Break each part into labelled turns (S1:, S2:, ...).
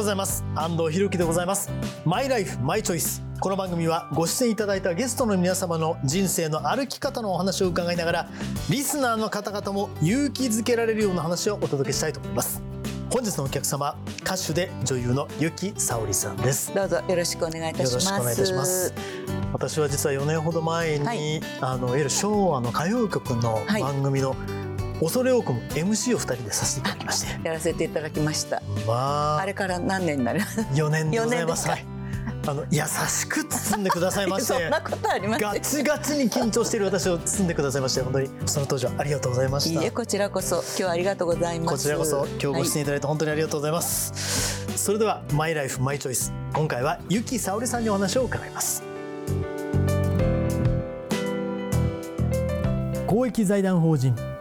S1: ございます。安藤博樹でございます。マイライフマイチョイスこの番組はご出演いただいたゲストの皆様の人生の歩き方のお話を伺いながらリスナーの方々も勇気づけられるような話をお届けしたいと思います。本日のお客様歌手で女優の由紀さおりさんです。
S2: どうぞよろしくお願いいたします。
S1: よろしくお願いいたします。私は実は4年ほど前に、
S2: はい。
S1: あのいわゆる昭和の歌謡曲の
S2: はい。
S1: 番組の恐れ多くも MC を2人でさせていただきまして
S2: やらせていただきました。
S1: まあ
S2: あれから何年になる
S1: ？4年でございます。
S2: 四
S1: はい。あの優しく包んでくださいまし
S2: そ
S1: て
S2: んなことありません。
S1: ガチガチに緊張している私を包んでくださいまして本当にその当時はありがとうございました
S2: いいえこちらこそ今日はありがとうございます。
S1: こちらこそ今日ご出演
S2: はい
S1: ただいて本当にありがとうございます、それではマイライフマイチョイス今回はゆきさおりさんにお話を伺います公益財団法人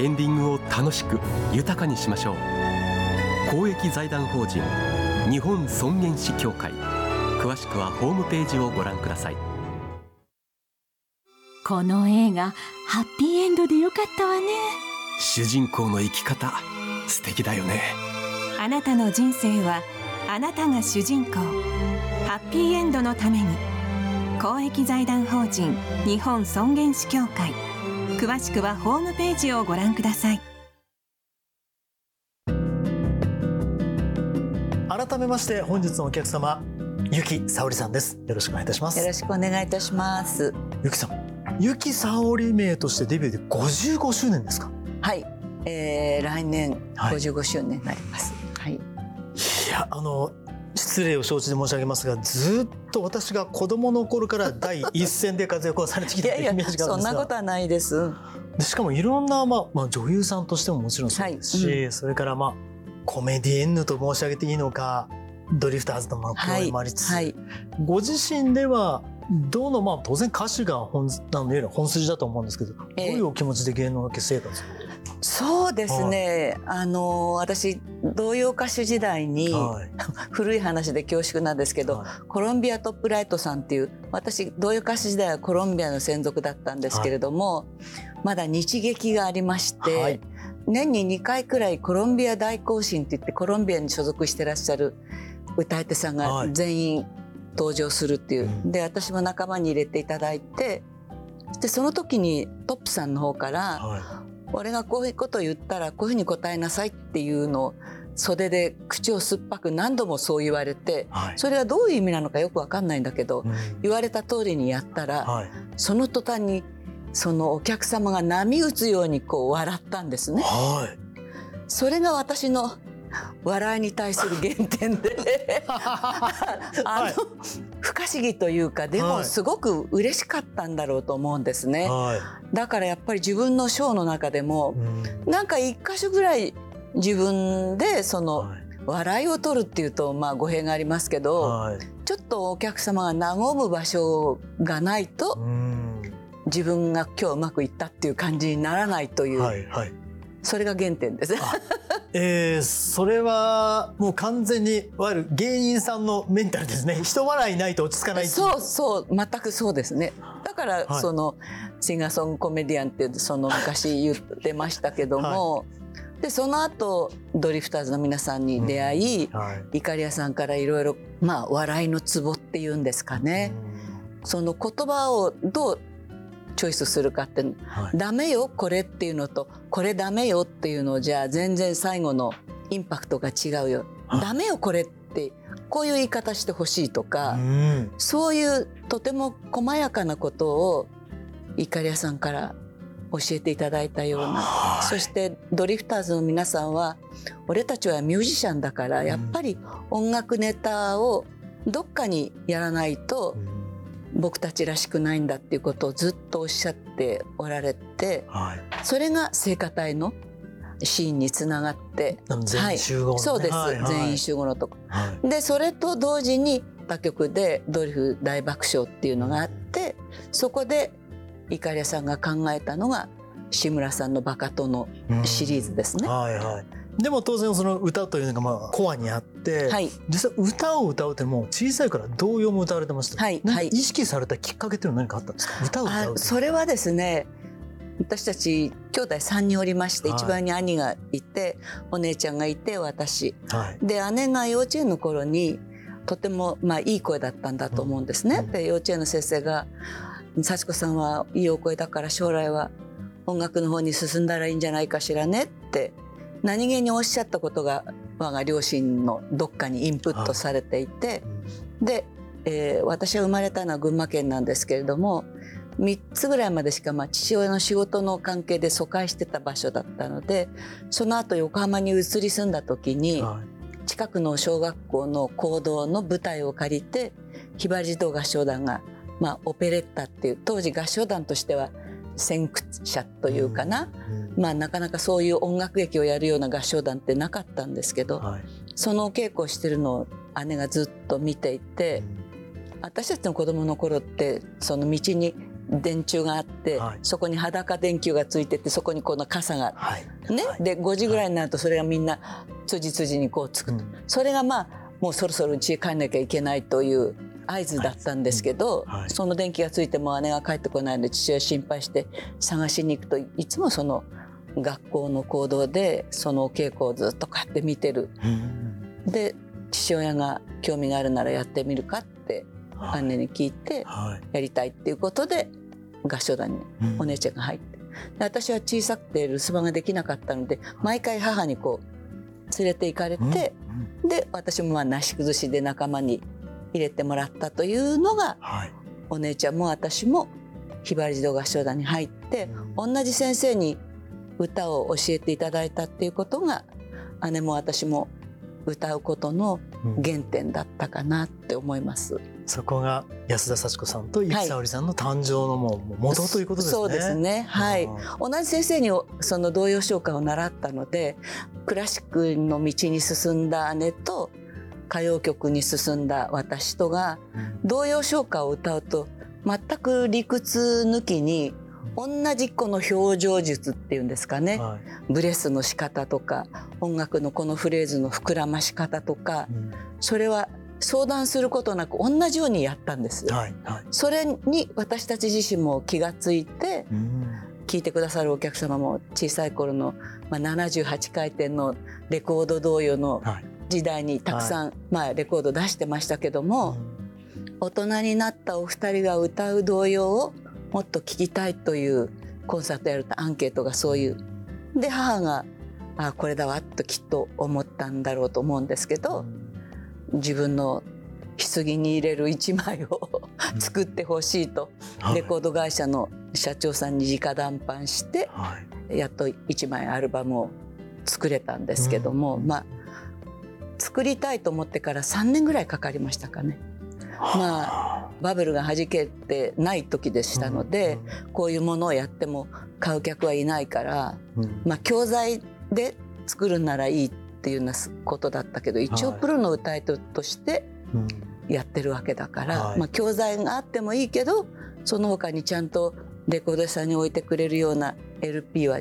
S3: エンディングを楽しく豊かにしましょう。公益財団法人日本尊厳死協会。詳しくはホームページをご覧ください。
S4: この映画ハッピーエンドでよかったわね。
S3: 主人公の生き方素敵だよね。
S5: あなたの人生はあなたが主人公。ハッピーエンドのために。公益財団法人日本尊厳死協会詳しくはホームページをご覧ください
S1: 改めまして本日のお客様ゆきさおりさんですよろしくお願いいたします
S2: よろしくお願いいたします。
S1: ゆきさんゆきさおり名としてデビューで55周年ですか？
S2: はい、えー、来年
S1: はい
S2: 55周年になります。はい。
S1: いやあの失礼を承知で申し上げますがずっと私が子供の頃から第一線で活躍をされてきたというイメージがある
S2: そん
S1: んですが。
S2: なことはないです。
S1: でしかもいろんな、まあまあ、女優さんとしてももちろんそうですし、
S2: はい。
S1: それからまあコメディエンヌと申し上げていいのかドリフターズのまあ共演もありつつ、
S2: はい。
S1: ご自身ではどのまあ当然歌手が本あの本筋だと思うんですけど、
S2: ええ。
S1: どういうお気持ちで芸能生活を？
S2: そうですね。あの私童謡歌手時代に、
S1: はい。
S2: 古い話で恐縮なんですけど、
S1: はい。
S2: コロンビアトップライトさんっていう私童謡歌手時代はコロンビアの専属だったんですけれども、まだ日劇がありまして、
S1: はい。
S2: 年に2回くらいコロンビア大行進って言ってコロンビアに所属してらっしゃる歌い手さんが
S1: はい。
S2: 全員登場するっていう、
S1: うん。
S2: で私も仲間に入れていただいてでその時にトップさんの方から、
S1: は
S2: 俺がこういうことを言ったらこういうふうに答えなさいっていうのを袖で口を酸っぱく何度もそう言われて
S1: いはい。
S2: それがどういう意味なのかよくわかんないんだけど
S1: うん。
S2: 言われた通りにやったら
S1: はい。
S2: その途端にそのお客様が波打つようにこう笑ったんですね。
S1: はい。
S2: それが私の笑いに対する原点であ
S1: はい。
S2: の不可思議というかで
S1: はい。
S2: もすごく嬉しかったんだろうと思うんですね。
S1: はい。
S2: だからやっぱり自分のショーの中でも
S1: うん。
S2: なんか一箇所ぐらい自分でその
S1: はい。
S2: 笑いを取るっていうとまあ語弊がありますけど
S1: はい。
S2: ちょっとお客様が和む場所がないと
S1: うん。
S2: 自分が今日うまくいったっていう感じにならないという、
S1: はいはい
S2: それが原点です。
S1: えー、それはもう完全にいわゆる芸人さんのメンタルですね。人笑いないと落ち着かない
S2: そうそう全くそうですね。だから、
S1: はい。
S2: そのシンガーソングコメディアンってその昔言ってましたけども、でその後ドリフターズの皆さんに出会い、
S1: はい。
S2: イカリアさんからいろいろまあ笑いのツボっていうんですかね、その言葉をどうチョイスするかって
S1: うんはい。
S2: ダメよこれっていうのとこれダメよっていうのじゃあ全然最後のインパクトが違うよ、
S1: はい
S2: ダメよこれってこういう言い方してほしいとか、
S1: うん。
S2: そういうとても細やかなことをイカリアさんから教えていただいたような、
S1: はい。
S2: そしてドリフターズの皆さんは俺たちはミュージシャンだからやっぱり音楽ネタをどっかにやらないと
S1: うん
S2: 僕たちらしくないんだっていうことをずっとおっしゃっておられて
S1: はい。
S2: それが聖歌隊のシーンにつながって
S1: あの全員集合のね。
S2: そうです、
S1: はいはい。
S2: 全員集合のとこ。
S1: はい。
S2: でそれと同時に他局でドリフ大爆笑っていうのがあってそこでイカリアさんが考えたのが志村さんのバカ殿シリーズですね。
S1: はいはい。でも当然その歌というのがまあコアにあって、
S2: はい
S1: 実際歌を歌うってもう小さいから童謡も歌われてました。
S2: はい
S1: 意識されたきっかけっていうのは何かあったんですか？歌を歌う
S2: あ。それはですね私たち兄弟3人おりまして、
S1: はい
S2: 一番に兄がいてお姉ちゃんがいて私
S1: はい。
S2: で姉が幼稚園の頃にとてもまあいい声だったんだと思うんですね。
S1: うん
S2: で幼稚園の先生が「幸子さんはいいお声だから将来は音楽の方に進んだらいいんじゃないかしらね」って何気におっしゃったことが我が両親のどっかにインプットされていて、で、えー私は生まれたのは群馬県なんですけれども3つぐらいまでしか、まあ、父親の仕事の関係で疎開してた場所だったのでその後横浜に移り住んだ時に
S1: はい。
S2: 近くの小学校の講堂の舞台を借りてひばり児童合唱団が、まあ、オペレッタっていう当時合唱団としては先駆者というかな、
S1: うん。
S2: まあ、なかなかそういう音楽劇をやるような合唱団ってなかったんですけど、
S1: はい。
S2: そのお稽古をしてるのを姉がずっと見ていて、私たちの子供の頃ってその道に電柱があって、
S1: はい。
S2: そこに裸電球がついててそこにこの傘が
S1: はい。
S2: ね、
S1: はい。
S2: で5時ぐらいになるとそれがみんな辻々にこうつく。と、
S1: うん。
S2: それがまあもうそろそろ家へ帰んなきゃいけないという合図だったんですけど、
S1: はい。はい。
S2: その電気がついても姉が帰ってこないので父親心配して探しに行くといつもその学校の行動でそのお稽古をずっとこうやって見てる。
S1: うん。
S2: で父親が興味があるならやってみるかって
S1: はい。
S2: 姉に聞いて
S1: はい。
S2: やりたいっていうことで合唱団に
S1: うん。
S2: お姉ちゃんが入って。で私は小さくて留守番ができなかったので毎回母にこう連れて行かれて、
S1: うん。
S2: で私もまあなし崩しで仲間に入れてもらったというのが
S1: はい。
S2: お姉ちゃんも私もひばり児童合唱団に入って同じ先生に歌を教えていただいたっていうことが姉も私も歌うことの
S1: うん
S2: 原点だったかなって思います。
S1: そこが安田幸子さんと生沙織さんの誕生のもう元ということですね。
S2: そうですね。はい。
S1: あ
S2: 同じ先生にその童謡唱歌を習ったのでクラシックの道に進んだ姉と歌謡曲に進んだ私とが
S1: ー
S2: 童謡唱歌を歌うと全く理屈抜きに同じこの表情術っていうんですかね、
S1: はい。
S2: ブレスの仕方とか音楽のこのフレーズの膨らまし方とか
S1: うん。
S2: それは相談することなく同じようにやったんです。
S1: はいはい。
S2: それに私たち自身も気がついて
S1: うん。
S2: 聞いてくださるお客様も小さい頃の、まあ、78回転のレコード童謡の
S1: はい
S2: 時代にたくさん、まあ、レコード出してましたけども、大人になったお二人が歌う童謡をもっと聞きたいというコンサートやるとアンケートがそういう。で母があこれだわときっと思ったんだろうと思うんですけど自分の棺に入れる一枚を 作ってほしいと
S1: はい。
S2: レコード会社の社長さんに直談判して
S1: はい。
S2: やっと一枚アルバムを作れたんですけども、
S1: うん。
S2: まあ作りたいと思ってから3年ぐらいかかりましたかね。まあバブルが弾けてない時でしたので、こういうものをやっても買う客はいないから、
S1: うん。
S2: まあ、教材で作るならいいっていうようなことだったけど一応
S1: はい
S2: プロの歌い手として
S1: うん。
S2: やってるわけだから、
S1: はい。
S2: まあ、教材があってもいいけどその他にちゃんとレコード屋さんに置いてくれるような LP は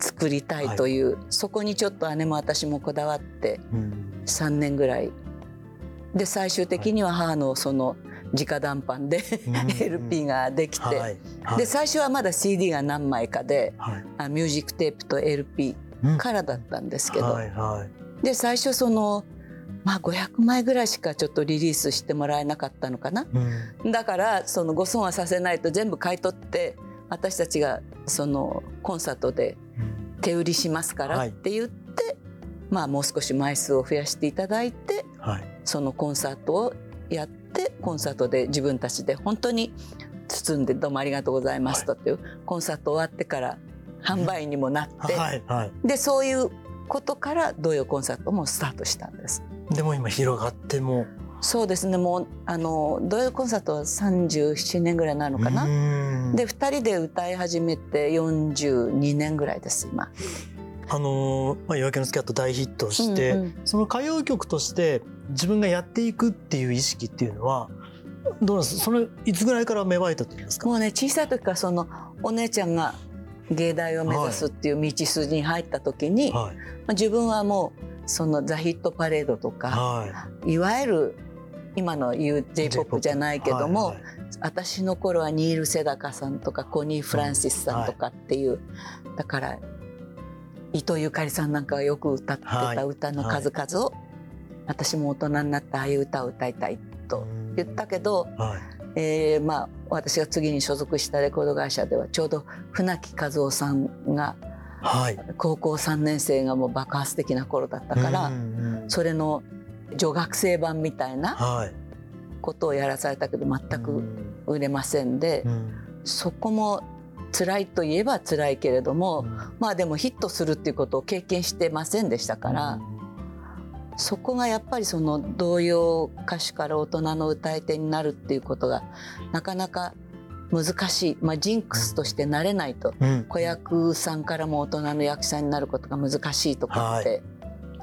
S2: 作りたいという、そこにちょっと姉も私もこだわって
S1: うん。
S2: 3年ぐらい。で最終的には母のその直談判で、
S1: うん
S2: LP ができて、
S1: はい。はい。
S2: で最初はまだ CD が何枚かで
S1: はい。
S2: あミュージックテープと LP
S1: うん。
S2: からだったんですけど、
S1: はいはい。
S2: で最初そのまあ500枚ぐらいしかちょっとリリースしてもらえなかったのかな。
S1: うん。
S2: だからそのご損はさせないと全部買い取って私たちがそのコンサートで
S1: うん。
S2: 手売りしますから
S1: はい。
S2: って言って、まあもう少し枚数を増やしていただいて
S1: はい。
S2: そのコンサートをやってコンサートで自分たちで本当に包んでどうもありがとうございましたっていう、コンサート終わってから販売にもなって、
S1: はいはい。
S2: でそういうことから童謡コンサートもスタートしたんです。
S1: でも今広がっても
S2: そうですね。もうあの童謡コンサートは37年ぐらいなのかな。
S1: うん。
S2: で2人で歌い始めて42年ぐらいです今。
S1: あのーまあ夜明けのスキャット大ヒットして、
S2: うんうん。
S1: その歌謡曲として自分がやっていくっていう意識っていうのはどうなんですそのいつぐらいから芽生えたっていうんですか？
S2: もうね小さい時からそのお姉ちゃんが芸大を目指すっていう道筋に入った時に、
S1: はい。
S2: まあ、自分はもうそのザ・ヒットパレードとか
S1: はい
S2: わゆる今の言う j p o p じゃないけども、
S1: はいはい。
S2: 私の頃はニール・セダカさんとかコニー・フランシスさんとかっていう、だから伊藤ゆかりさんなんかがよく歌ってた歌の数々を、私も大人になってああいう歌を歌いたいと言ったけど、
S1: はい。
S2: えーまあ、私が次に所属したレコード会社ではちょうど船木和夫さんが
S1: はい。
S2: 高校3年生がもう爆発的な頃だったから、
S1: うんうん。
S2: それの女学生版みたいな
S1: はい。
S2: ことをやらされたけど全く売れませんで、
S1: うん。
S2: そこも辛いといえば辛いけれども、まあでもヒットするっていうことを経験してませんでしたから、そこがやっぱりその童謡歌手から大人の歌い手になるっていうことがなかなか難しい、まあ、ジンクスとしてなれないと
S1: うん。
S2: 子役さんからも大人の役者になることが難しいとかって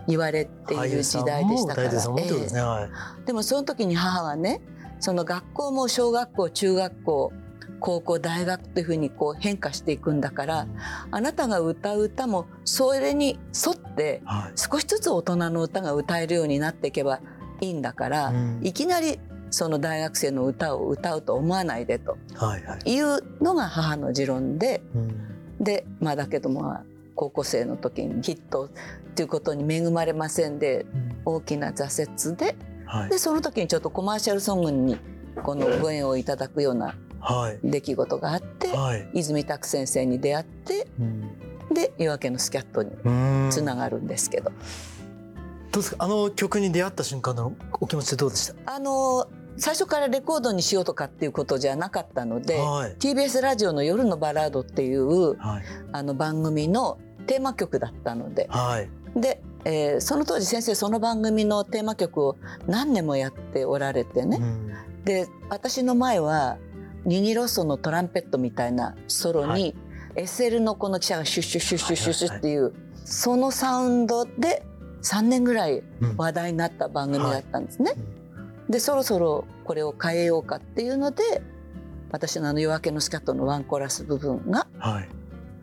S2: 言われている時代でしたから、
S1: ね。はい。
S2: でもその時に母はねその学校も小学校中学校高校大学っていうふうにこう変化していくんだからあなたが歌う歌もそれに沿って
S1: はい。
S2: 少しずつ大人の歌が歌えるようになっていけばいいんだから、
S1: うん。
S2: いきなりその大学生の歌を歌うと思わないでと
S1: はいはい。
S2: いうのが母の持論で
S1: うん。
S2: でまあだけどもまあ高校生の時にヒットっていうことに恵まれませんで大きな挫折で。
S1: はい。
S2: でその時にちょっとコマーシャルソングにこのご縁をいただくような
S1: はい。
S2: 出来事があって
S1: はい。
S2: 泉拓先生に出会って
S1: うん。
S2: で夜明けのスキャットに
S1: うん。
S2: つながるんですけど、
S1: どうですか？あの曲に出会った瞬間のお気持ちどうでした？
S2: あの最初からレコードにしようとかっていうことじゃなかったので、
S1: はい。
S2: TBS ラジオの「夜のバラード」っていう
S1: はい。
S2: あの番組のテーマ曲だったので
S1: はい
S2: で、えーその当時先生その番組のテーマ曲を何年もやっておられてね、
S1: うん
S2: で私の前はニニロッソのトランペットみたいなソロに、
S1: はい
S2: SL のこの記者がシュッシュッシュッシュッシュッシュ
S1: はいはいはい
S2: ッっていうそのサウンドで3年ぐらい
S1: うん
S2: 話題になった番組だったんですね。
S1: うん
S2: でそろそろこれを変えようかっていうので私のあの夜明けのスキャットのワンコーラス部分が、
S1: はい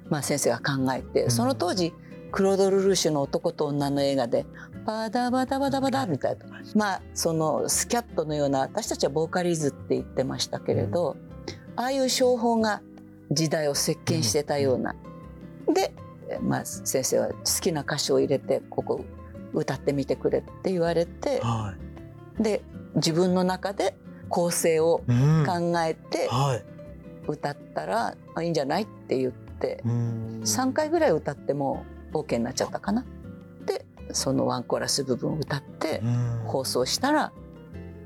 S2: まあ、先生が考えて、
S1: うん
S2: その当時クロード・ルルーシュの男と女の映画で「バダバダバダバダ」みたいな、まあそのスキャットのような私たちはボーカリーズって言ってましたけれど、ああいう商法が時代を席巻してたような。で、まあ、先生は好きな歌詞を入れてここ歌ってみてくれって言われて
S1: は
S2: で自分の中で構成を
S1: いうん。
S2: 考えて
S1: はい。
S2: 歌ったらあいいんじゃないって言って
S1: うん。
S2: 3回ぐらい歌っても OK になっちゃったかな。でそのワンコーラス部分を歌って
S1: うん。
S2: 放送したら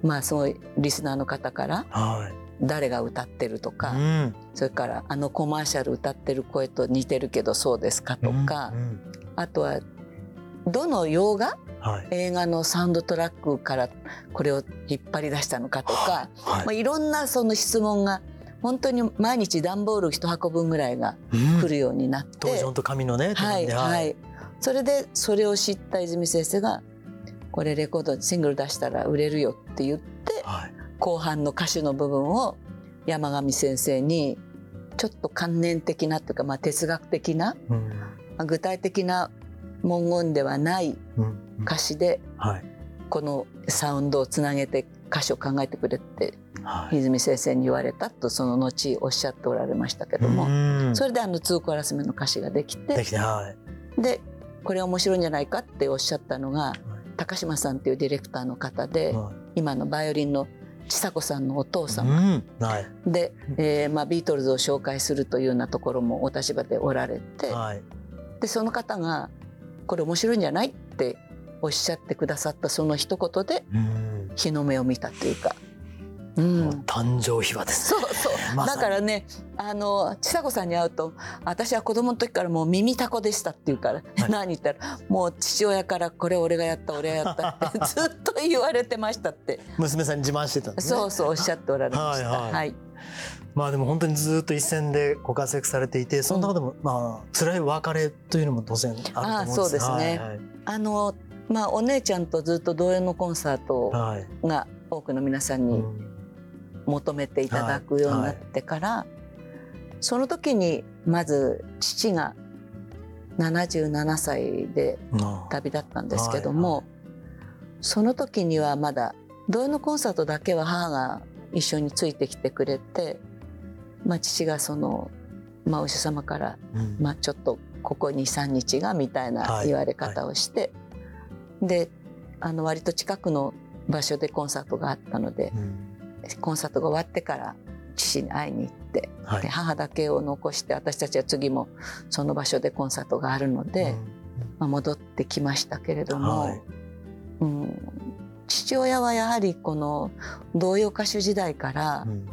S2: まあそのリスナーの方から
S1: はい。
S2: 誰が歌ってるとか、
S1: うん。
S2: それからあのコマーシャル歌ってる声と似てるけどそうですかとか、
S1: うん。
S2: あとはどの洋画
S1: はい。
S2: 映画のサウンドトラックからこれを引っ張り出したのかとか、
S1: はい。
S2: まあ、いろんなその質問が本当に毎日段ボール一箱分ぐらいが
S1: うん。
S2: 来るようになって、
S1: 当時本当紙のね
S2: はいはい、それでそれを知った泉先生が「これレコードシングル出したら売れるよ」って言って
S1: はい。
S2: 後半の歌詞の部分を山上先生にちょっと観念的なというか、まあ、哲学的な、
S1: うん。
S2: まあ具体的な文言ではない
S1: うん。
S2: 歌詞で
S1: はい。
S2: このサウンドをつなげて歌詞を考えてくれって
S1: はい
S2: 泉先生に言われたとその後おっしゃっておられましたけども、
S1: うん。
S2: それであの2コーラス目の歌詞ができ
S1: で
S2: てでこれ面白いんじゃないかっておっしゃったのが高島さんっていうディレクターの方で
S1: は
S2: 今のバイオリンの千佐子さんのお父
S1: い
S2: 様。
S1: うん。はい。
S2: で、えーまあ、ビートルズを紹介するというようなところもお立場でおられて
S1: はい。
S2: でその方が「これ面白いんじゃない?」っておっしゃってくださったその一言で
S1: うん。
S2: 日の目を見たというか。うん、
S1: 誕生秘話です
S2: そうそう、だからねあの千佐子さんに会うと「私は子供の時からもう耳たこでした」って言うから「何?」言ったら「もう父親からこれ俺がやった俺がやった」って ずっと言われてましたって。
S1: 娘さんに自慢してたんですね。
S2: そうそうおっしゃっておられました。
S1: はいはい。
S2: はい。
S1: まあでも本当にずっと一線でご活躍されていてその中でもまあ辛い別れというのも当然あると思うんです。
S2: ああそうですね。
S1: はいはい。
S2: あのまあお姉ちゃんとずっと同様のコンサート
S1: はい。
S2: が多くの皆さんに
S1: うん
S2: 求めていただくようになってから、その時にまず父が77歳で
S1: あ
S2: 旅立ったんですけども、
S1: はい
S2: その時にはまだ同様のコンサートだけは母が一緒についてきてくれて、まあ、父がその、まあ、お医者様から、
S1: うん。
S2: まあ、ちょっとここ23日がみたいな
S1: はい。
S2: 言われ方をして、であの割と近くの場所でコンサートがあったので
S1: うん
S2: コンサートが終わってから父に会いに行って、
S1: はい。
S2: で母だけを残して私たちは次もその場所でコンサートがあるので、まあ、戻ってきましたけれども、
S1: はい。
S2: うん、父親はやはりこの童謡歌手時代から
S1: うん。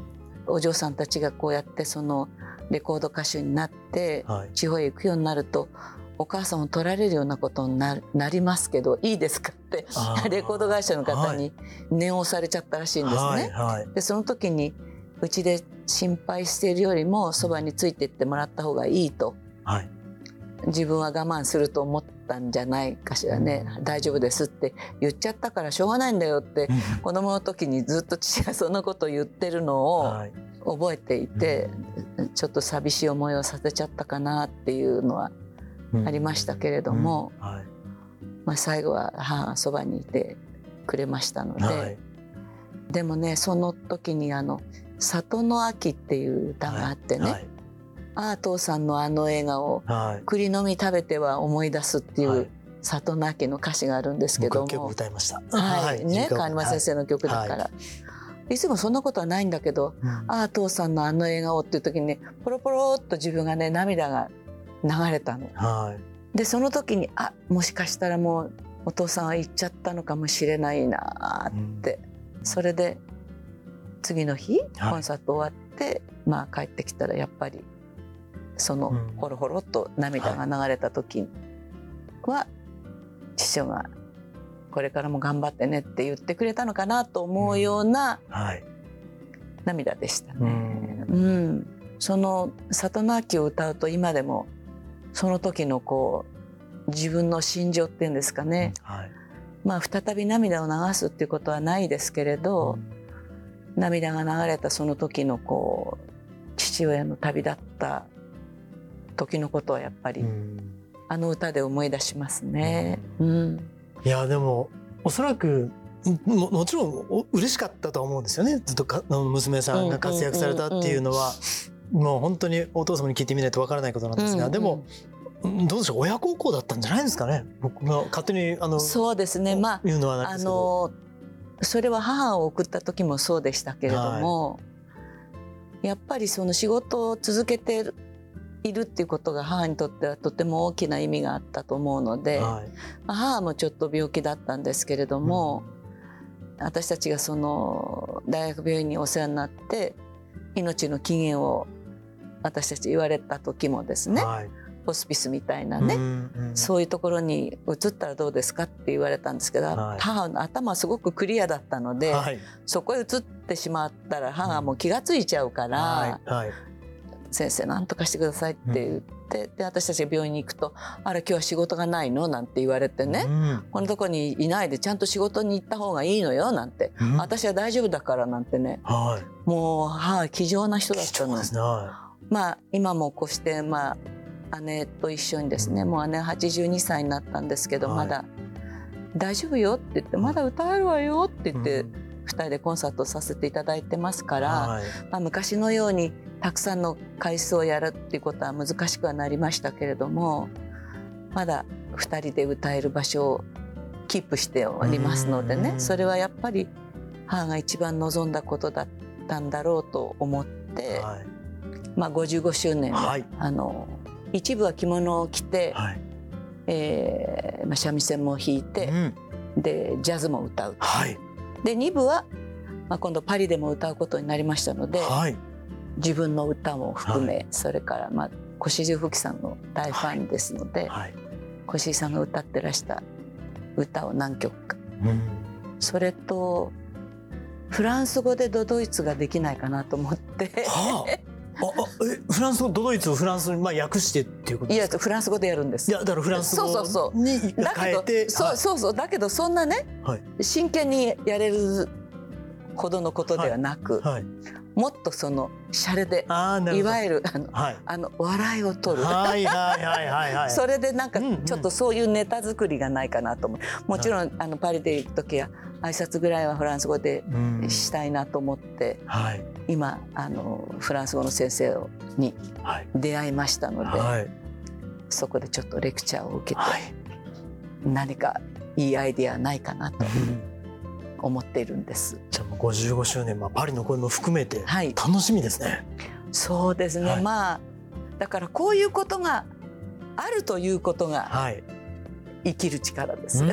S2: お嬢さんたちがこうやってそのレコード歌手になって
S1: はい。
S2: 地方へ行くようになるとお母さんを取られるようなことにななりますけどいいですかってレコード会社の方に念を押されちゃったらしいんですね。
S1: はいはい。
S2: でその時にうちで心配しているよりもそばについていってもらった方がいいと。
S1: はい。
S2: 自分は我慢すると思ったんじゃないかしらね。大丈夫ですって言っちゃったからしょうがないんだよって子供の時にずっと父がそんなことを言ってるのを
S1: はい。
S2: 覚えていてちょっと寂しい思いをさせちゃったかなっていうのはありましたけれども、
S1: うんはい。
S2: まあ、最後は母がそばにいてくれましたので、
S1: はい。
S2: でもねその時にあの「里の秋」っていう歌があってね、
S1: はい。
S2: ああ父さんのあの笑顔
S1: はい。
S2: 栗の実食べては思い出すっていう、
S1: はい。
S2: 里の秋の歌詞があるんですけども、
S1: 歌いました。
S2: はい。ね川沼先
S1: 生
S2: 生の曲だから、い、つもそんなことはないんだけど「ああ父さんのあの笑顔」っていう時にねポロポロっと自分がね涙が流れたの。
S1: はい。
S2: でその時にあもしかしたらもうお父さんは行っちゃったのかもしれないなって、それで次の日
S1: はい。
S2: コンサート終わって、まあ帰ってきたらやっぱりその
S1: うん。
S2: ほろほろっと涙が流れた時は父親が「これからも頑張ってね」って言ってくれたのかなと思うような
S1: はい。
S2: 涙でした
S1: う
S2: ね。
S1: ん。
S2: うん、その里の秋を歌うと今でもその時のこう自分の心情っていうんですかね、
S1: はい。
S2: まあ再び涙を流すっていうことはないですけれど、涙が流れたその時のこう父親の旅立った時のことはやっぱり、
S1: うん。
S2: あの歌で思い出しますね。うん、
S1: いやでもおそらくももちろんお嬉しかったとは思うんですよね。ずっと娘さんが活躍されたっていうのはもう本当にお父様に聞いてみないとわからないことなんですが、
S2: うん
S1: でもうんどうでしょう親孝行だったんじゃないですかね？僕が勝手にあの
S2: そうですね。まあ
S1: 言うのは
S2: あ。のそれは母を送った時もそうでしたけれども、やっぱりその仕事を続けているっていうことが母にとってはとても大きな意味があったと思うので、
S1: はい。
S2: まあ母もちょっと病気だったんですけれども、私たちがその大学病院にお世話になって命の期限を私たち言われた時もですね、
S1: はい。
S2: ホスピスみたいなね、
S1: うんうん
S2: そういうところに移ったらどうですかって言われたんですけど、
S1: はい。
S2: 母の頭はすごくクリアだったので、
S1: はい。
S2: そこへ移ってしまったら母はもう気が付いちゃうから、
S1: はいはい。
S2: 先生何とかしてくださいって言って、で私たちが病院に行くと「あら今日は仕事がないの?」なんて言われてね、
S1: うん。
S2: このとこにいないでちゃんと仕事に行った方がいいのよ？なんて、
S1: うん。
S2: 私は大丈夫だからなんてね。
S1: はい。
S2: もう母は気丈な人だったの。
S1: 貴重です
S2: まあ今もこうしてまあ姉と一緒にですね、
S1: うん。
S2: もう姉82歳になったんですけど、
S1: はい。
S2: まだ「大丈夫よ」って言って「まだ歌えるわよ」って
S1: い
S2: 言って、
S1: うん。
S2: 2人でコンサートさせていただいてますから、
S1: はい。
S2: まあ、昔のようにたくさんの回数をやるっていうことは難しくはなりましたけれどもまだ2人で歌える場所をキープしておりますので
S1: うん。
S2: ねそれはやっぱり母が一番望んだことだったんだろうと思って、
S1: はい
S2: まあ、55周年は、
S1: はい。
S2: あの一部は着物を着て、
S1: はい。
S2: えーまあ、三味線も弾いて
S1: う、ん。
S2: でジャズも歌う。
S1: はい。
S2: で2部は、まあ、今度パリでも歌うことになりましたので、
S1: はい。
S2: 自分の歌も含め、
S1: は
S2: それから、まあ、越路吹さんの大ファンですので、
S1: はい。
S2: 越路さんが歌ってらした歌を何曲か。
S1: うん。
S2: それとフランス語でドドイツができないかなと思って。
S1: はああ えフランス語ドイツをフランスにまあ訳してっていうこと
S2: いや
S1: ですか？
S2: フランス語でやるんです。
S1: いやだからフランス語
S2: そうそうそう。
S1: に
S2: だけどそうそうそう。だけどそんなね、
S1: はい。
S2: 真剣にやれるほどのことではなく、
S1: はい、はい、
S2: もっとそのシャレでいわゆるあの
S1: はい。
S2: あの笑いを取る、それでなんかちょっとそういうネタ作りがないかなと思う。もちろんあのパリで行く時は挨拶ぐらいはフランス語で
S1: うん。
S2: したいなと思って
S1: はい。
S2: 今あのフランス語の先生に
S1: はい。
S2: 出会いましたので、
S1: はい。
S2: そこでちょっとレクチャーを受けて、
S1: はい。
S2: 何かいいアイディアないかなと思っているんです。
S1: じゃあもう55周年、まあ、パリの声も含めて
S2: はい。
S1: 楽しみですね。
S2: そうですね、
S1: はい。
S2: まあだからこういうことがあるということが
S1: はい。
S2: 生きる力です。
S1: うん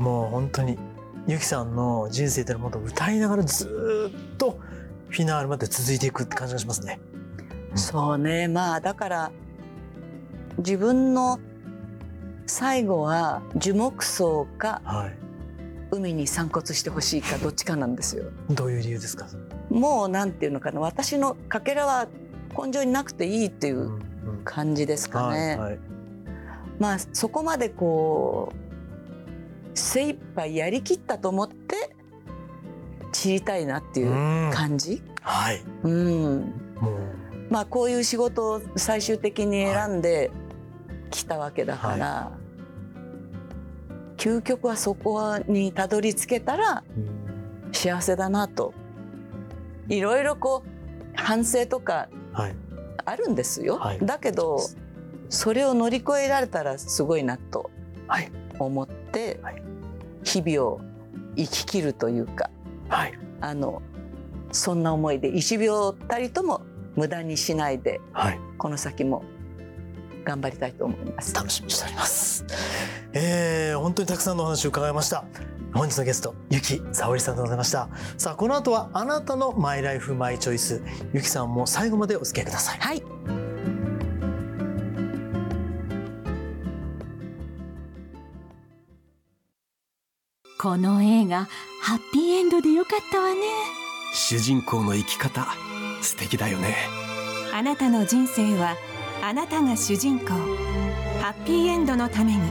S1: もう本当にゆきさんの人生というのは歌いながらずーっとフィナーレまで続いていくって感じがしますね。
S2: そうねまあだから自分の最後は樹木葬か
S1: はい。
S2: 海に散骨してほしいかどっちかなんですよ。
S1: どういう理由ですか？
S2: もうなんていうのかな私のかけらは根性になくていいっていううん感じですかね。まあそこまでこう精一杯やりきったと思って散りたいなっていう
S1: うん。
S2: 感じ？
S1: はい。
S2: うん。まあこういう仕事を最終的に選んできたわけだから、究極はそこにたどり着けたら
S1: うん。
S2: 幸せだなと。いろいろこう反省とか
S1: はい。
S2: あるんですよ、
S1: はい。
S2: だけどそれを乗り越えられたらすごいなと。
S1: はい
S2: 思って
S1: はい
S2: 日々を生き切るというか
S1: はい。
S2: あのそんな思いで1秒たりとも無駄にしないで
S1: はい。
S2: この先も頑張りたいと思います。
S1: 楽しみにしております。えー、本当にたくさんのお話を伺いました。本日のゲスト、ゆきさおりさんでございました。さあ、この後はあなたのマイライフマイチョイス。ゆきさんも最後までお付き合いください。
S2: はい
S4: この映画ハッピーエンドでよかったわね。
S3: 主人公の生き方素敵だよね。
S5: あなたの人生はあなたが主人公。ハッピーエンドのために。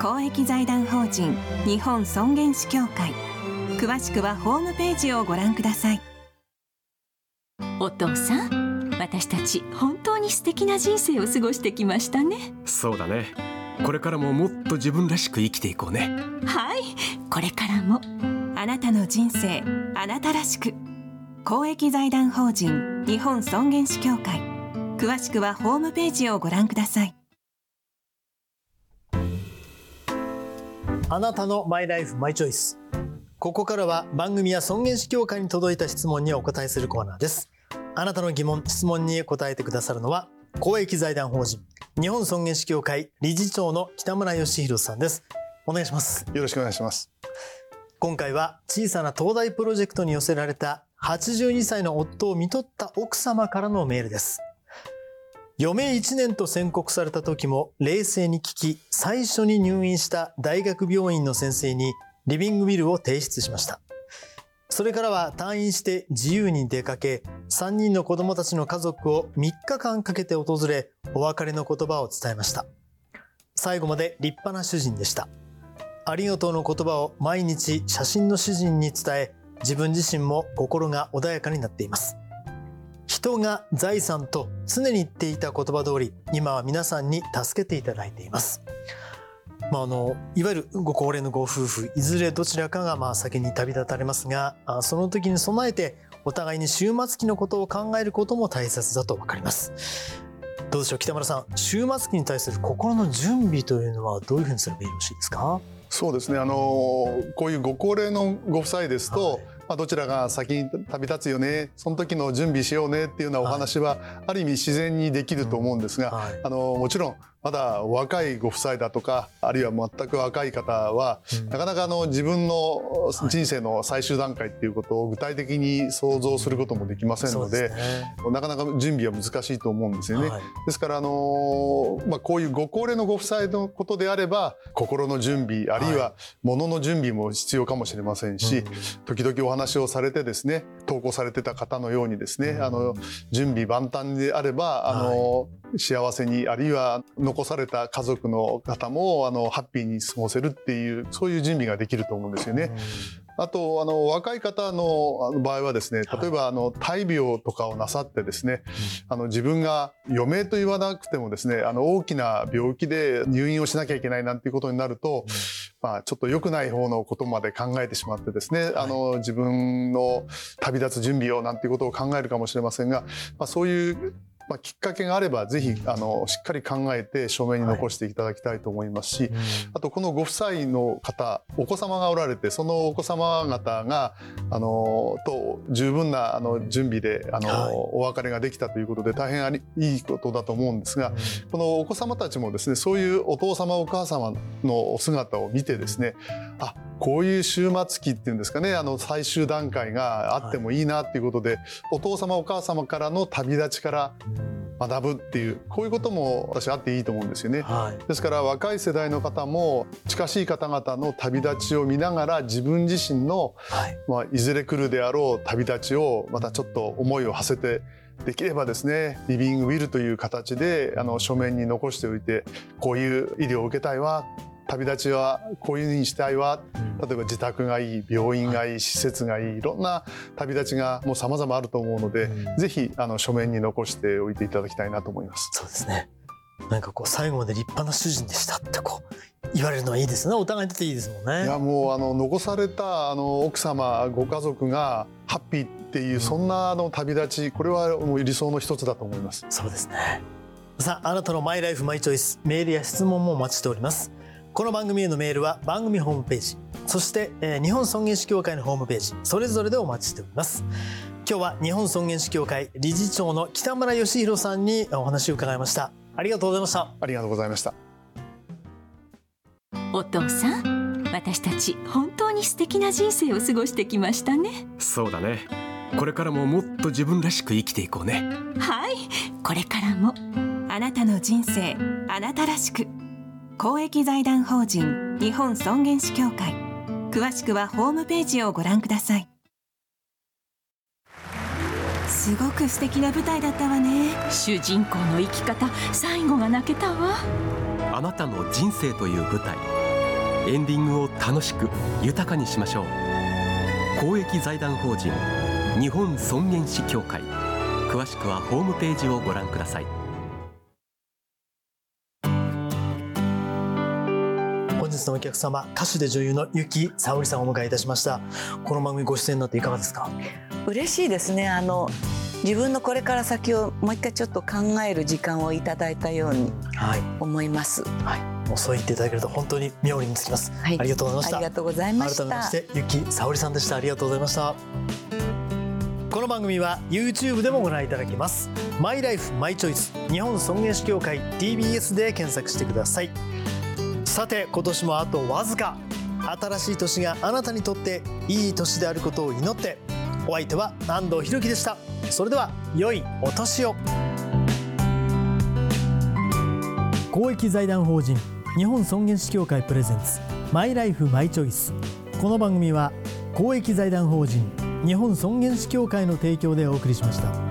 S5: 公益財団法人日本尊厳死協会。詳しくはホームページをご覧ください。
S4: お父さん私たち本当に素敵な人生を過ごしてきましたね。
S3: そうだねこれからももっと自分らしく生きていこうね。
S4: はい。これからも。
S5: あなたの人生あなたらしく。公益財団法人日本尊厳死協会。詳しくはホームページをご覧ください。
S1: あなたのマイライフマイチョイス。ここからは番組や尊厳死協会に届いた質問にお答えするコーナーです。あなたの疑問、質問に答えてくださるのは、公益財団法人日本尊厳死協会理事長の北村義弘さんです。お願いします。
S6: よろしくお願いします。
S1: 今回は小さな東大プロジェクトに寄せられた82歳の夫を見とった奥様からのメールです。余命1年と宣告された時も冷静に聞き、最初に入院した大学病院の先生にリビングビルを提出しました。それからは退院して自由に出かけ、3人の子供たちの家族を3日間かけて訪れ、お別れの言葉を伝えました。最後まで立派な主人でした。ありがとうの言葉を毎日写真の主人に伝え、自分自身も心が穏やかになっています。人が財産と常に言っていた言葉通り、今は皆さんに助けていただいています。まあ、あのいわゆるご高齢のご夫婦いずれどちらかがまあ先に旅立たれますがあその時に備えてお互いに終末期のことを考えることも大切だと分かります。どうでしょう？北村さん終末期に対する心の準備というのはどういうふうにすればよろしいですか？
S6: そうですね。あのこういうご高齢のご夫妻ですと、
S1: はい。
S6: まあどちらが先に旅立つよね、その時の準備しようねっていうようなお話は、ある意味自然にできると思うんですが、
S1: はい。
S6: あのもちろんまだ若いご夫妻だとか、あるいは全く若い方は、
S1: うん。
S6: なかなかあの自分の
S1: はい。
S6: 人生の最終段階っていうことを具体的に想像することもできませんので、
S1: そうすね。
S6: なかなか準備は難しいと思うんですよね。
S1: はい。
S6: ですから、あのまあ、こういうご高齢のご夫妻のことであれば心の準備あるいは物の準備も必要かもしれませんし、
S1: うん。
S6: 時々お話をされてですね投稿されてた方のようにですねあの準備万端であればあの、幸せにあるいは残された家族の方もあのハッピーに過ごせるっていうそういう準備ができると思うんですよね。あとあの若い方の場合はですね例えばあの大病とかをなさってですね、あの自分が余命と言わなくてもですねあの大きな病気で入院をしなきゃいけないなんていうことになると、まあ、ちょっと良くない方のことまで考えてしまってですね、あの自分の旅立つ準備をなんていうことを考えるかもしれませんが、まあ、そういうまあ、きっかけがあればぜひあのしっかり考えて書面に残していただきたいと思いますし、はい。あとこのご夫妻の方お子様がおられてそのお子様方があのと十分なあの準備であの、はい、お別れができたということで大変ありいいことだと思うんですが、うん、このお子様たちもですねそういうお父様お母様のお姿を見てですねあこういう終末期っていうんですかねあの最終段階があってもいいなっていうことで、はい、お父様お母様からの旅立ちから学ぶっていうこういうことも私あっていいと思うんですよね、はい、ですから若い世代の方も近しい方々の旅立ちを見ながら自分自身の、はい、まあ、いずれ来るであろう旅立ちをまたちょっと思いを馳せてできればですねリビングウィルという形であの書面に残しておいてこういう医療を受けたいわ旅立ちはこういうふうにしたいわ、例えば自宅がいい病院がいい施設がいいいろんな旅立ちがもう様々あると思うので、うん、ぜひあの書面に残しておいていただきたいなと思います。
S1: そうですね。なんかこう最後まで立派な主人でしたってこう言われるのはいいですね。お互いにとっていいですもんね。
S6: いやもうあの残されたあの奥様ご家族がハッピーっていう、うん、そんなあの旅立ちこれはもう理想の一つだと思います。
S1: そうですね。さああなたのマイライフマイチョイス。メールや質問もお待ちしておりますこの番組へのメールは番組ホームページそして、えー、日本尊厳死協会のホームページそれぞれでお待ちしております。今日は日本尊厳死協会理事長の北村義弘さんにお話を伺いました。ありがとうございました。
S6: ありがとうございました。
S4: お父さん私たち本当に素敵な人生を過ごしてきましたね。
S3: そうだね。これからももっと自分らしく生きていこうね。
S4: はい。これからも
S5: あなたの人生あなたらしく公益財団法人日本尊厳死協会。詳しくはホームページをご覧ください。すごく素敵な舞台だったわね。
S4: 主人公の生き方最後が泣けたわ。
S3: あなたの人生という舞台。エンディングを楽しく豊かにしましょう。公益財団法人日本尊厳死協会。詳しくはホームページをご覧ください。
S1: 日のお客様歌手で女優のゆきさおりさんをお迎えいたしましたこの番組ご出演になっていかがですか？
S2: 嬉しいですねあの自分のこれから先をもう一回ちょっと考える時間をいただいたように思います。
S1: はい、もうそう言っていただけると本当に妙につきます、はい。ありがとうございました。
S2: ありがとうございました。
S1: 改めましてゆきさおりさんでした。ありがとうございました。この番組は YouTube でもご覧いただけます。マイライフマイチョイス日本尊厳死協会 TBS で検索してください。さて今年もあとわずか。新しい年があなたにとっていい年であることを祈ってお相手は安藤博樹でした。それでは良いお年を。公益財団法人日本尊厳死協会プレゼンツマイライフマイチョイス。この番組は公益財団法人日本尊厳死協会の提供でお送りしました。